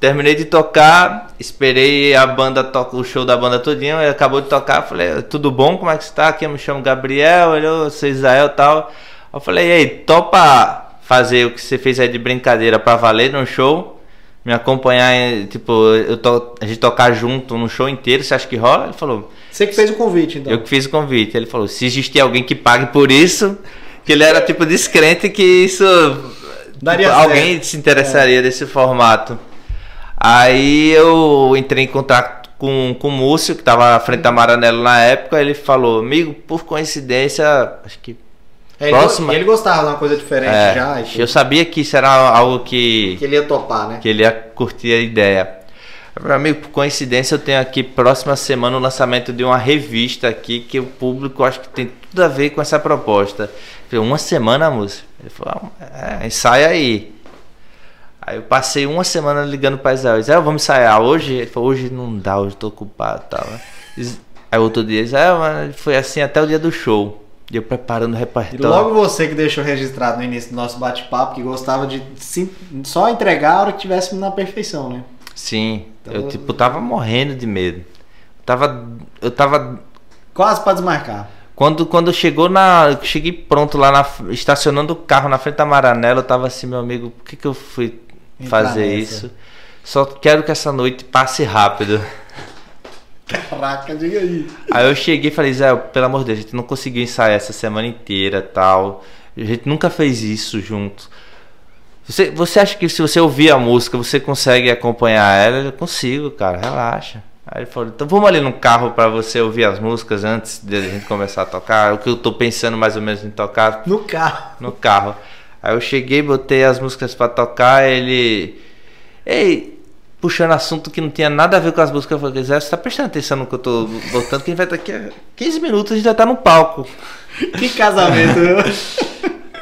Terminei de tocar, esperei a banda tocar o show da banda todinha, ele acabou de tocar, falei, tudo bom? Como é que você tá? Aqui eu me chamo Gabriel, eu sou Israel tal. Eu falei, ei, topa fazer o que você fez aí de brincadeira pra valer no show? Me acompanhar, tipo, eu to, a gente tocar junto no show inteiro, você acha que rola? Ele falou. Você que fez o convite, então. Eu que fiz o convite. Ele falou, se existir alguém que pague por isso, que ele era tipo descrente que isso. Daria tipo, alguém se interessaria desse formato. Aí eu entrei em contato com, com o Múcio, que estava à frente da Maranello na época. Ele falou, amigo, por coincidência, acho que. É, próxima- ele, ele gostava de uma coisa diferente é, já. eu sabia que isso era algo que, Que ele ia topar, né? que ele ia curtir a ideia. Falei, Amigo, por coincidência, eu tenho aqui próxima semana o lançamento de uma revista aqui que o público acho que tem tudo a ver com essa proposta. Uma semana, moço? Ele falou, ah, é, ensaia aí. Aí eu passei uma semana ligando para Israel. Israel, vamos ensaiar hoje? Ele falou, hoje não dá, hoje tô ocupado tal. Is- Aí outro dia, Israel, foi assim até o dia do show. E eu preparando o E repertório. logo você que deixou registrado no início do nosso bate-papo que gostava de sim- só entregar a hora que tivesse na perfeição, né? Sim, eu Então- tipo tava morrendo de medo. Tava, eu tava Quase pra desmarcar. Quando, quando chegou na. eu Cheguei pronto lá, na, estacionando o carro na frente da Maranela, eu tava assim, meu amigo, por que, que eu fui Entrar fazer nessa. isso? Só quero que essa noite passe rápido. Caraca, diga aí. Aí eu cheguei e falei, Zé, pelo amor de Deus, a gente não conseguiu ensaiar essa semana inteira tal. A gente nunca fez isso junto. Você, você acha que se você ouvir a música, você consegue acompanhar ela? Eu consigo, cara, relaxa. Aí ele falou, então vamos ali no carro pra você ouvir as músicas antes de a gente começar a tocar. O que eu tô pensando mais ou menos em tocar No carro. no carro. Aí eu cheguei, botei as músicas pra tocar, ele. Ei, puxando assunto que não tinha nada a ver com as músicas. Eu falei, Zé, você tá prestando atenção no que eu tô botando? Que a gente vai estar aqui a 15 minutos, a gente já tá no palco. [LAUGHS] Que casamento,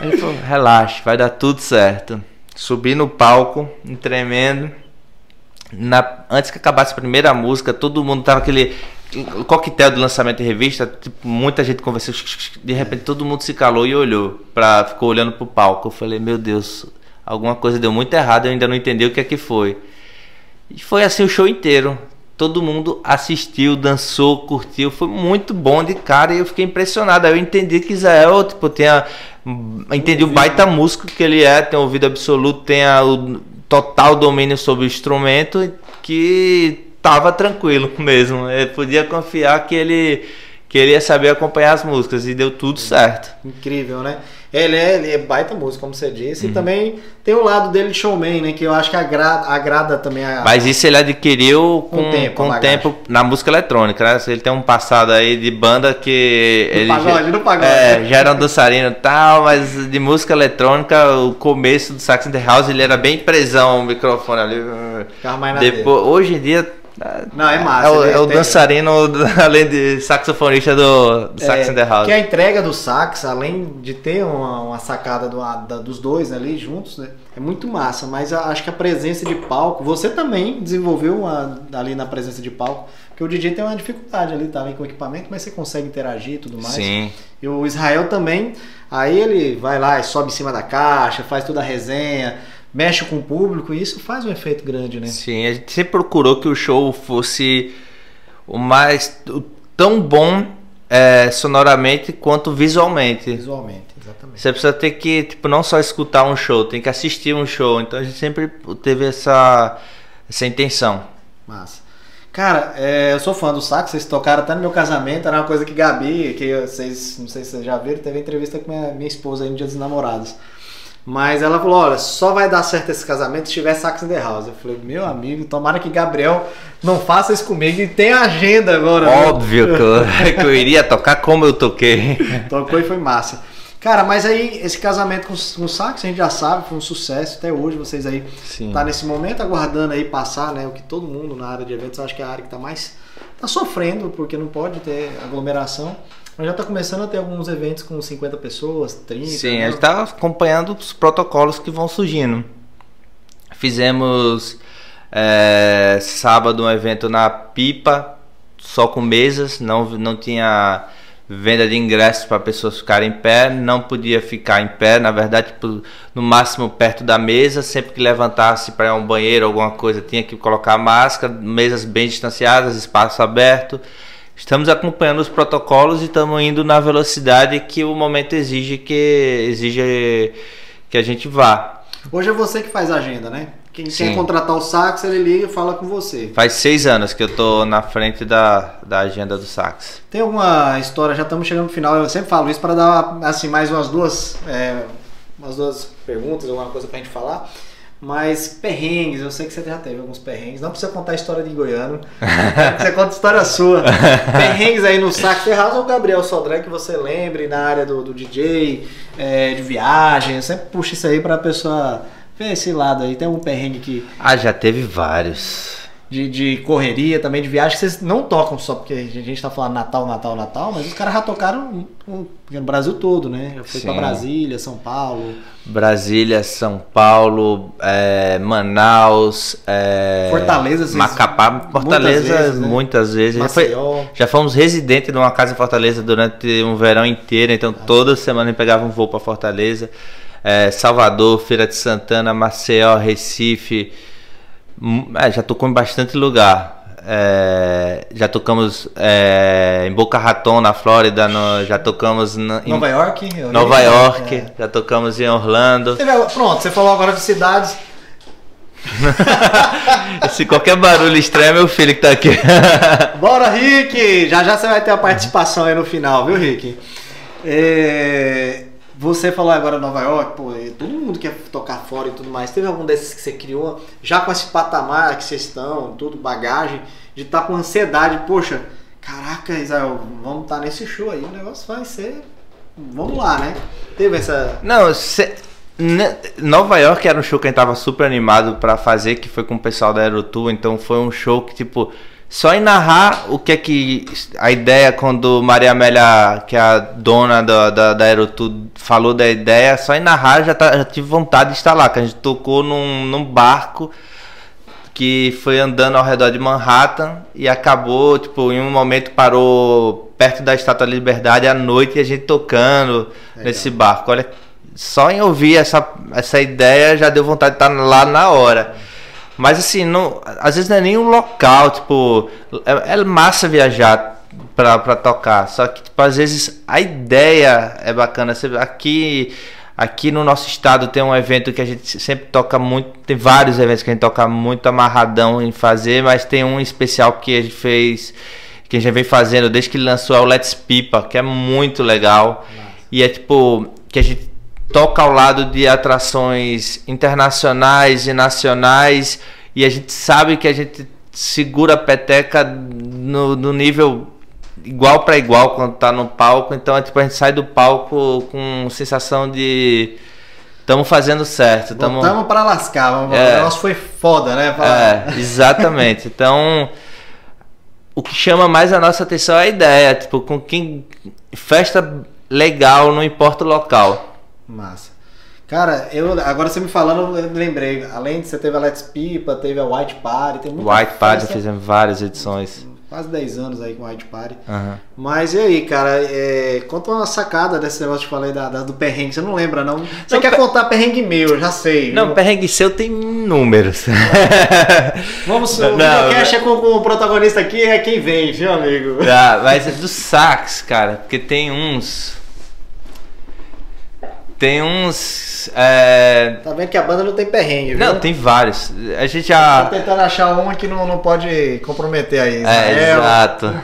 ele falou, relaxa, vai dar tudo certo. Subi no palco, tremendo. Na, antes que acabasse a primeira música, todo mundo tava aquele coquetel do lançamento de revista, tipo, muita gente conversou, de repente todo mundo se calou e olhou, pra, ficou olhando pro palco. Eu falei, meu Deus, alguma coisa deu muito errado, eu ainda não entendi o que é que foi. E foi assim o show inteiro. Todo mundo assistiu, dançou, curtiu, foi muito bom de cara e eu fiquei impressionado. Aí eu entendi que Israel, tipo, tem a, entendi o baita músico que ele é, tem ouvido absoluto, tem a, o total domínio sobre o instrumento que tava tranquilo [LAUGHS] mesmo. Eu podia confiar que ele que ele ia saber acompanhar as músicas e deu tudo certo. Incrível, né? Ele é, ele é baita músico, como você disse. Uhum. E também tem o lado dele de showman, né? Que eu acho que agrada, agrada também a. Mas isso ele adquiriu Com com, o tempo, com tempo na música eletrônica, né? Ele tem um passado aí de banda que No ele pagode, no pagode. É, já era um dançarino e tal, mas de música eletrônica, o começo do Sax in the House ele era bem presão o microfone ali. Depois, hoje em dia Não, é massa, É o, é o dançarino [LAUGHS] além de saxofonista do, do Sax in the House. Que a entrega do sax, além de ter uma, uma sacada do- a- da- dos dois ali juntos, né, é muito massa. Mas eu acho que a presença de palco, você também desenvolveu uma, ali na presença de palco, porque o DJ tem uma dificuldade ali, tá? Vem com equipamento, mas você consegue interagir e tudo mais. Sim. E o Israel também, aí ele vai lá e sobe em cima da caixa, faz toda a resenha, mexe com o público, e isso faz um efeito grande, né? Sim, a gente sempre procurou que o show fosse o mais o- tão bom é, sonoramente quanto visualmente. Visualmente, exatamente. Você precisa ter que, tipo, não só escutar um show, tem que assistir um show. Então a gente sempre teve essa, essa intenção. Massa. Cara, é, eu sou fã do sax, vocês tocaram até no meu casamento, era uma coisa que Gabi, que vocês, não sei se vocês já viram, teve entrevista com minha, minha esposa aí no Dia dos Namorados. Mas ela falou, olha, só vai dar certo esse casamento se tiver sax in the house. Eu falei, meu amigo, tomara que Gabriel não faça isso comigo e tem agenda agora. Óbvio que eu, [LAUGHS] que eu iria tocar como eu toquei. [LAUGHS] Tocou e foi massa. Cara, mas aí esse casamento com, com o sax, a gente já sabe, foi um sucesso até hoje. Vocês aí Sim. tá nesse momento aguardando aí passar, né? O que todo mundo na área de eventos, acho que é a área que tá mais, tá sofrendo porque não pode ter aglomeração. Mas já está começando a ter alguns eventos com 50 pessoas, 30. Sim, né? a gente está acompanhando os protocolos que vão surgindo. Fizemos é, sábado um evento na Pipa, só com mesas, não, não tinha venda de ingressos para pessoas ficarem em pé, não podia ficar em pé, na verdade, no máximo perto da mesa, sempre que levantasse para um banheiro, alguma coisa, tinha que colocar máscara, mesas bem distanciadas, espaço aberto. Estamos acompanhando os protocolos e estamos indo na velocidade que o momento exige que exige que a gente vá. Hoje é você que faz a agenda, né? Quem Sim. quer contratar o sax, ele liga e fala com você. Faz seis anos que eu tô na frente da, da agenda do sax. Tem alguma história, já estamos chegando no final, eu sempre falo isso para dar assim mais umas duas, é, umas duas perguntas, alguma coisa pra gente falar. Mas perrengues, eu sei que você já teve alguns perrengues. Não precisa contar a história de Goiano. [LAUGHS] você conta a história sua. [LAUGHS] perrengues aí no Sax Ferraz ou Gabriel Sodré que você lembre na área do, do DJ, é, de viagem. Eu sempre puxo isso aí pra pessoa ver esse lado aí. Tem algum perrengue que, Ah, já teve vários. De, de correria, também de viagem, que vocês não tocam só porque a gente tá falando Natal, Natal, Natal, mas os caras já tocaram no, no Brasil todo, né? Foi pra Sim. Brasília, São Paulo. Brasília, São Paulo, é, Manaus, é, Fortaleza, vocês- Macapá, Fortaleza muitas vezes, né? Já, foi- já fomos residentes de uma casa em Fortaleza durante um verão inteiro, então toda semana a gente pegava um voo para Fortaleza. É, Salvador, Feira de Santana, Maceió, Recife. Hum, é, já tocou em bastante lugar. É, já tocamos é, em Boca Raton, na Flórida, no- já tocamos na- em Nova York? Nova lembro. York, É. já tocamos em Orlando. Agora- Pronto, você falou agora de cidades. [LAUGHS] Se qualquer barulho estranho é meu filho que tá aqui. [LAUGHS] Bora, Rick! Já já você vai ter a participação aí no final, viu, Rick? É, Você falou agora Nova York, pô, todo mundo quer tocar fora e tudo mais. Teve algum desses que você criou, já com esse patamar que vocês estão, tudo, bagagem, de estar com ansiedade, poxa, caraca, Israel, vamos estar nesse show aí, o negócio vai ser. Vamos lá, né? Teve essa. Não, cê- ne- Nova York era um show que a gente tava super animado pra fazer, que foi com o pessoal da Aerotour, então foi um show que, tipo, só em narrar o que é que. A ideia, quando Maria Amélia, que é a dona da, da, da Aerotour, falou da ideia, só em narrar já, tá- já tive vontade de estar lá, que a gente tocou num, num barco que foi andando ao redor de Manhattan e acabou, tipo, em um momento parou perto da Estátua da Liberdade à noite e a gente tocando nesse barco. Olha, só em ouvir essa, essa ideia já deu vontade de estar lá na hora. Mas assim, não, às vezes não é nem um local, tipo, é, é massa viajar pra, pra tocar. Só que, tipo, às vezes a ideia é bacana. Você, aqui, aqui no nosso estado tem um evento que a gente sempre toca muito. Tem vários eventos que a gente toca muito amarradão em fazer, mas tem um especial que a gente fez, que a gente vem fazendo desde que lançou é o Let's Pipa, que é muito legal. E é tipo, que a gente toca ao lado de atrações internacionais e nacionais e a gente sabe que a gente segura a peteca no, no nível igual para igual quando tá no palco, então é tipo a gente sai do palco com sensação de estamos fazendo certo, estamos Voltamos pra lascar, vamos- É. o negócio foi foda, né? Pra- é, exatamente. Então, o que chama mais a nossa atenção é a ideia, tipo, com quem festa legal, não importa o local. Massa. Cara, eu agora você me falando, eu lembrei. Além de você teve a Let's Pipa, teve a White Party, tem muita White Party fizemos várias edições. Quase 10 anos aí com White Party. Aham. Mas e aí, cara? é, conta uma sacada desse negócio que eu falei da, da- do perrengue. Você não lembra, não? Você Não, quer pe- contar perrengue meu, eu já sei. Não, viu? perrengue seu tem números. [LAUGHS] Vamos, o Não, videocast é com, com o protagonista aqui, é quem vem, viu, amigo? Ah, mas é do sax, cara, porque tem uns. Tem uns. é, Tá vendo que a banda não tem perrengue, viu? Não, tem vários. A gente Tô já. tentando achar uma que não, não pode comprometer aí. É, exato.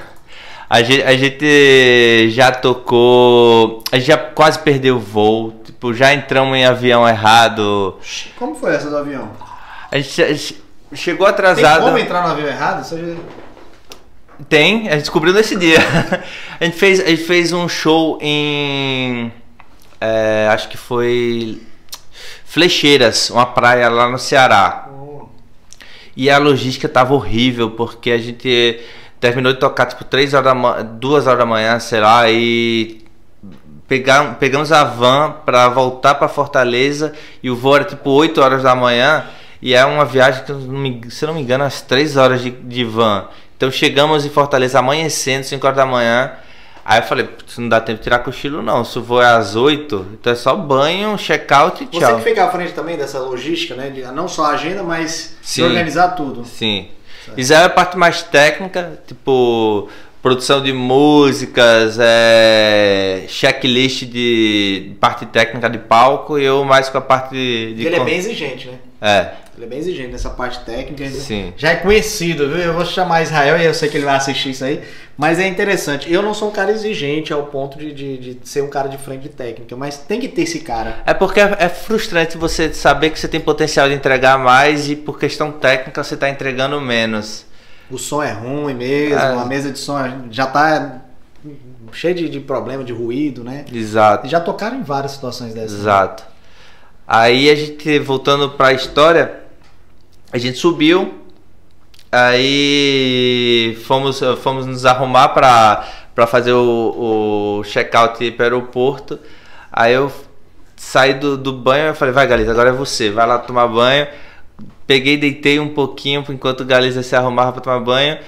A gente, a gente já tocou. A gente já quase perdeu o voo. Tipo, já entramos em avião errado. Como foi essa do avião? A gente, a gente chegou Tem atrasado. como entrar no avião errado? Isso já- Tem, a gente descobriu nesse dia. [LAUGHS] a, gente fez, a gente fez um show em. É, acho que foi. Flecheiras, uma praia lá no Ceará. E a logística tava horrível, porque a gente terminou de tocar tipo 3 horas da manhã, 2 horas da manhã, sei lá, e pegar, pegamos a van para voltar para Fortaleza e o voo era tipo 8 horas da manhã e é uma viagem que, se não me engano, às 3 horas de, de van. Então chegamos em Fortaleza amanhecendo, 5 horas da manhã. Aí eu falei, não dá tempo de tirar cochilo não. Se voo é às 8, então é só banho, check-out e tchau. Você que fica à frente também dessa logística, né? De, não só a agenda, mas Sim. organizar tudo. Sim. Isso é a parte mais técnica, tipo produção de músicas, é, checklist de parte técnica de palco e eu mais com a parte de. de ele é bem exigente, né? É. Ele é bem exigente nessa parte técnica. Sim. Já é conhecido, viu? Eu vou chamar Israel e eu sei que ele vai assistir isso aí. Mas é interessante. Eu não sou um cara exigente ao ponto de, de, de ser um cara de frente de técnica, mas tem que ter esse cara. É porque é, é frustrante você saber que você tem potencial de entregar mais e por questão técnica você está entregando menos. O som é ruim mesmo, é. a mesa de som já está cheia de, de problema, de ruído, né? Exato. Já tocaram em várias situações dessas. Né? Exato. Né? Aí a gente, voltando para a história, a gente subiu, aí fomos, fomos nos arrumar para fazer o, o check-out para o aeroporto. Aí eu saí do, do banho e falei, vai Galiza, agora é você, vai lá tomar banho. Peguei, deitei um pouquinho enquanto o Galiza se arrumava para tomar banho.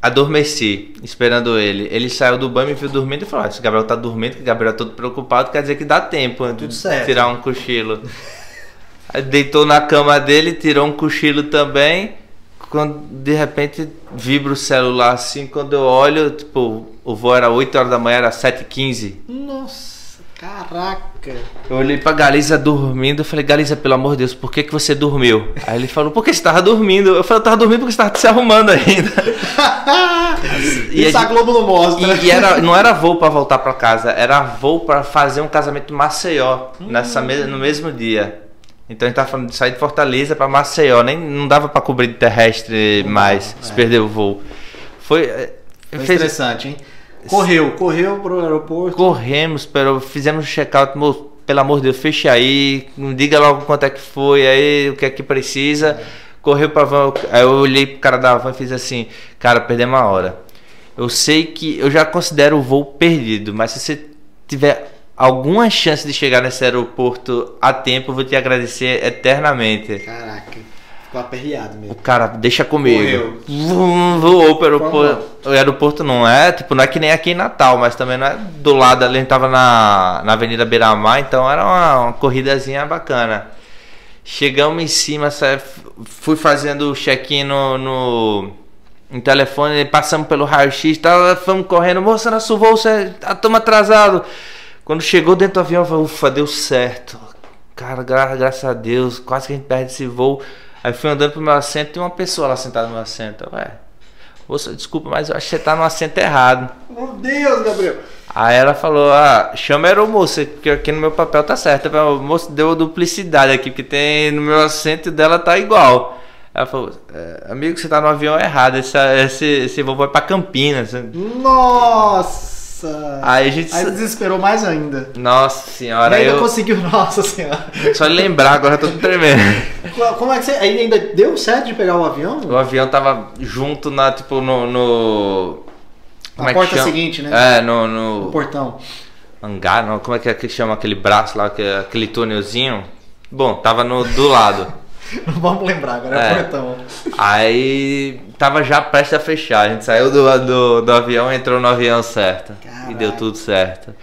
Adormeci, esperando ele. Ele saiu do banho, me viu dormindo e falou: ah, se o Gabriel tá dormindo, que o Gabriel tá todo preocupado, quer dizer que dá tempo de tirar um cochilo. [LAUGHS] Deitou na cama dele, tirou um cochilo também. Quando de repente vibra o celular assim, quando eu olho, tipo, o voo era 8 horas da manhã, era 7h15. Nossa, caraca. Eu olhei pra Galiza dormindo, eu falei, Galiza, pelo amor de Deus, por que, que você dormiu? Aí ele falou, porque você tava dormindo. Eu falei, eu tava dormindo porque você tava se arrumando ainda. [LAUGHS] e Isso a, Globo não mostra. E, e, era, não era voo para voltar para casa, era voo para fazer um casamento Maceió, hum. nessa, no mesmo dia. Então a gente tava falando de sair de Fortaleza para Maceió, nem não dava para cobrir de terrestre mais, é. se perder o voo. Foi, é, Foi fez... interessante, hein? Correu, correu pro aeroporto. Corremos, pero fizemos o check-out, pelo amor de Deus, feche aí, diga logo quanto é que foi, aí o que é que precisa. É. Correu pra van, aí eu olhei pro cara da van e fiz assim, cara, perdemos uma hora. Eu sei que eu já considero o voo perdido, mas se você tiver alguma chance de chegar nesse aeroporto a tempo, eu vou te agradecer eternamente. Caraca, ficou aperreado mesmo. O cara, deixa comigo. Voou para o aeroporto. O aeroporto não é, tipo, não é que nem aqui em Natal, mas também não é do lado ali, a gente tava na, na Avenida Beira-Mar, então era uma, uma corridazinha bacana. Chegamos em cima, fui fazendo o check-in no, no, no, telefone, passamos pelo raio-x, fomos correndo, moça, nosso voo, estamos atrasados. Quando chegou dentro do avião, eu falei, ufa, deu certo. Cara, gra graças a Deus, quase que a gente perde esse voo. Aí fui andando pro meu assento e tem uma pessoa lá sentada no meu assento. Ué, moça, desculpa, mas eu acho que você tá no assento errado. Meu Deus, Gabriel. Aí ela falou, ah, chama a aeromoça, que aqui no meu papel tá certo. O moço deu duplicidade aqui, porque tem no meu assento dela tá igual. Ela falou, é, amigo, você tá no avião errado, esse, esse, esse voo vai pra Campinas. Nossa! Nossa! Aí a gente. Aí desesperou mais ainda. Nossa senhora. E ainda eu... conseguiu, [LAUGHS] nossa senhora. Só lembrar, agora eu tô tremendo. Como é que você. Aí ainda deu certo de pegar o avião? O avião tava junto na, tipo, no. no... Como Na é porta chama? seguinte, né? É, no, no. No portão. Hangar, não, como é que, é que chama aquele braço lá, aquele túnelzinho? Bom, tava no, do lado. Não vamos lembrar, agora é, é portão. Aí tava já prestes a fechar. A gente saiu do, do, do avião e entrou no avião certo. Caraca. E deu tudo certo.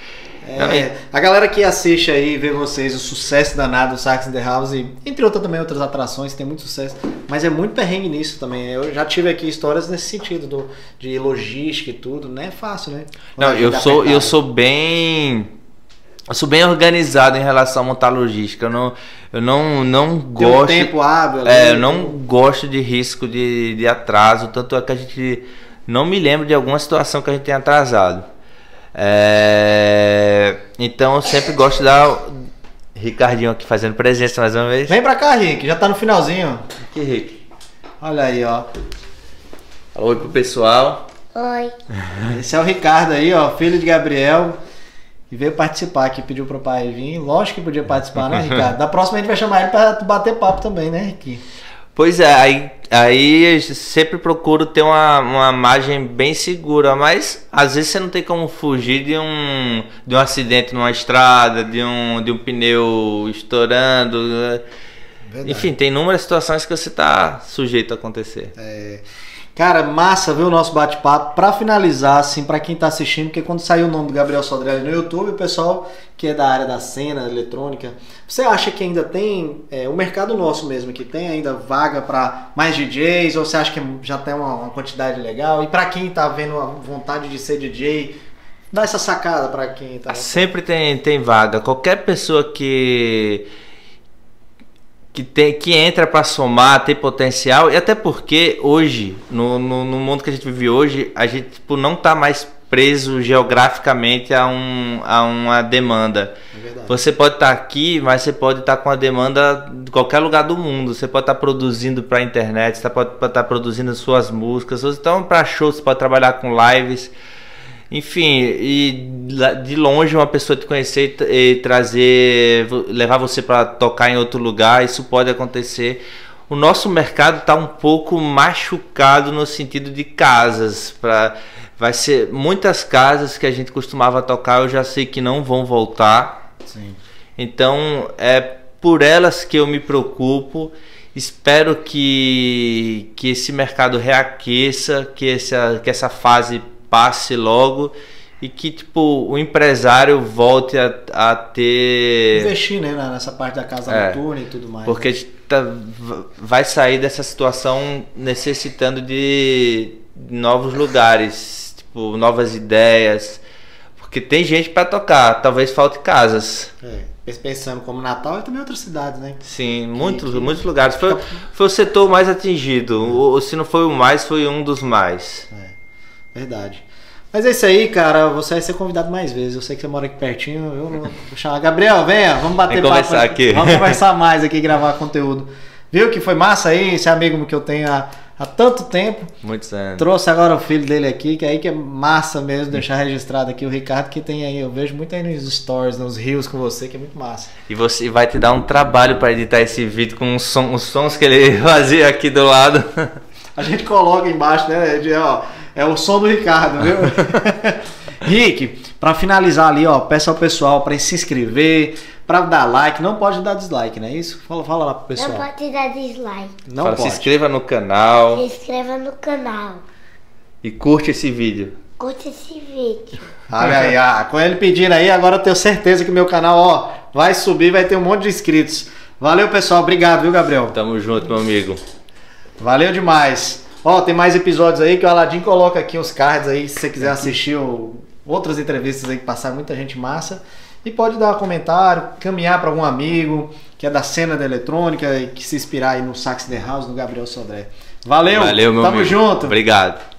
É, a galera que assiste aí vê vocês o sucesso danado do Sax in the House, e, entre outras também outras atrações, tem muito sucesso, mas é muito perrengue nisso também. Eu já tive aqui histórias nesse sentido do, de logística e tudo, não é fácil, né? Quando não, eu sou, eu sou bem eu sou bem organizado em relação a montar logística. Eu não, eu não, não Tem gosto. Um tempo hábil. É, eu não gosto de risco de, de atraso. Tanto é que a gente não me lembro de alguma situação que a gente tenha atrasado. É, então eu sempre gosto de dar. Ricardinho aqui fazendo presença mais uma vez. Vem pra cá, Rick. Já tá no finalzinho. Que Rick. Olha aí, ó. Oi pro pessoal. Oi. Esse é o Ricardo aí, ó, filho de Gabriel e veio participar aqui, pediu pro pai vir. Lógico que podia participar, né, Ricardo? Da próxima a gente vai chamar ele para bater papo também, né, Ricky? Pois é, aí aí sempre procuro ter uma, uma margem bem segura, mas às vezes você não tem como fugir de um, de um acidente numa estrada, de um, de um pneu estourando. Verdade. Enfim, tem inúmeras situações que você está sujeito a acontecer. É. Cara, massa ver o nosso bate-papo. Para finalizar, assim, para quem tá assistindo, porque quando saiu o nome do Gabriel Sodrelli no YouTube, o pessoal que é da área da cena eletrônica, você acha que ainda tem é, o mercado nosso mesmo que tem ainda vaga para mais DJs ou você acha que já tem uma, uma quantidade legal? E para quem tá vendo a vontade de ser DJ, dá essa sacada para quem tá. Sempre tem tem vaga. Qualquer pessoa que que, tem, que entra para somar, ter potencial, e até porque hoje, no, no, no, mundo que a gente vive hoje, a gente tipo, não está mais preso geograficamente a, um, a uma demanda. É você pode estar tá aqui, mas você pode estar tá com a demanda de qualquer lugar do mundo. Você pode estar tá produzindo para a internet, você pode estar tá produzindo suas músicas, então para shows, você pode trabalhar com lives. Enfim, e de longe uma pessoa te conhecer e trazer, levar você para tocar em outro lugar, isso pode acontecer. O nosso mercado está um pouco machucado no sentido de casas. Pra, vai ser muitas casas que a gente costumava tocar, eu já sei que não vão voltar. Sim. Então é por elas que eu me preocupo. Espero que, que esse mercado reaqueça, que essa, que essa fase passe logo e que tipo o empresário volte a, a ter investir né nessa parte da casa é, noturna e tudo mais porque né? tá, vai sair dessa situação necessitando de novos lugares tipo novas ideias porque tem gente para tocar talvez falte casas é, pensando como Natal e também outras cidades né sim muitos que... muitos lugares foi, foi o setor mais atingido ou se não foi o mais foi um dos mais é. Verdade. Mas é isso aí, cara. Você vai ser convidado mais vezes. Eu sei que você mora aqui pertinho. Eu vou chamar. Gabriel, venha, vamos bater papo. Conversar aqui. Vamos conversar [LAUGHS] mais aqui, gravar conteúdo. Viu que foi massa aí? Esse amigo que eu tenho há, há tanto tempo. Muito certo. Trouxe agora o filho dele aqui, que aí que é massa mesmo deixar registrado aqui o Ricardo, que tem aí. Eu vejo muito aí nos stories, nos rios com você, que é muito massa. E você vai te dar um trabalho para editar esse vídeo com os, som, os sons que ele [LAUGHS] fazia aqui do lado. A gente coloca embaixo, né? De, ó, é o som do Ricardo, viu? [LAUGHS] Rick, para finalizar ali, ó, peça ao pessoal para se inscrever, para dar like, não pode dar dislike, não é isso? Fala, fala lá pro pessoal. Não pode dar dislike. Não fala, pode. Se inscreva no canal. Se inscreva no canal. E curte esse vídeo. Curte esse vídeo. Olha aí, ah, com ele pedindo aí, agora eu tenho certeza que meu canal, ó, vai subir, vai ter um monte de inscritos. Valeu, pessoal. Obrigado, viu, Gabriel? Tamo junto, meu amigo. Valeu demais. Ó, tem mais episódios aí que o Aladim coloca aqui os cards aí, se você quiser assistir o, outras entrevistas aí que passaram muita gente massa. E pode dar um comentário, caminhar para algum amigo que é da cena da eletrônica e que se inspirar aí no Sax The House, no Gabriel Sodré. Valeu, Valeu meu tamo amigo. junto. Obrigado.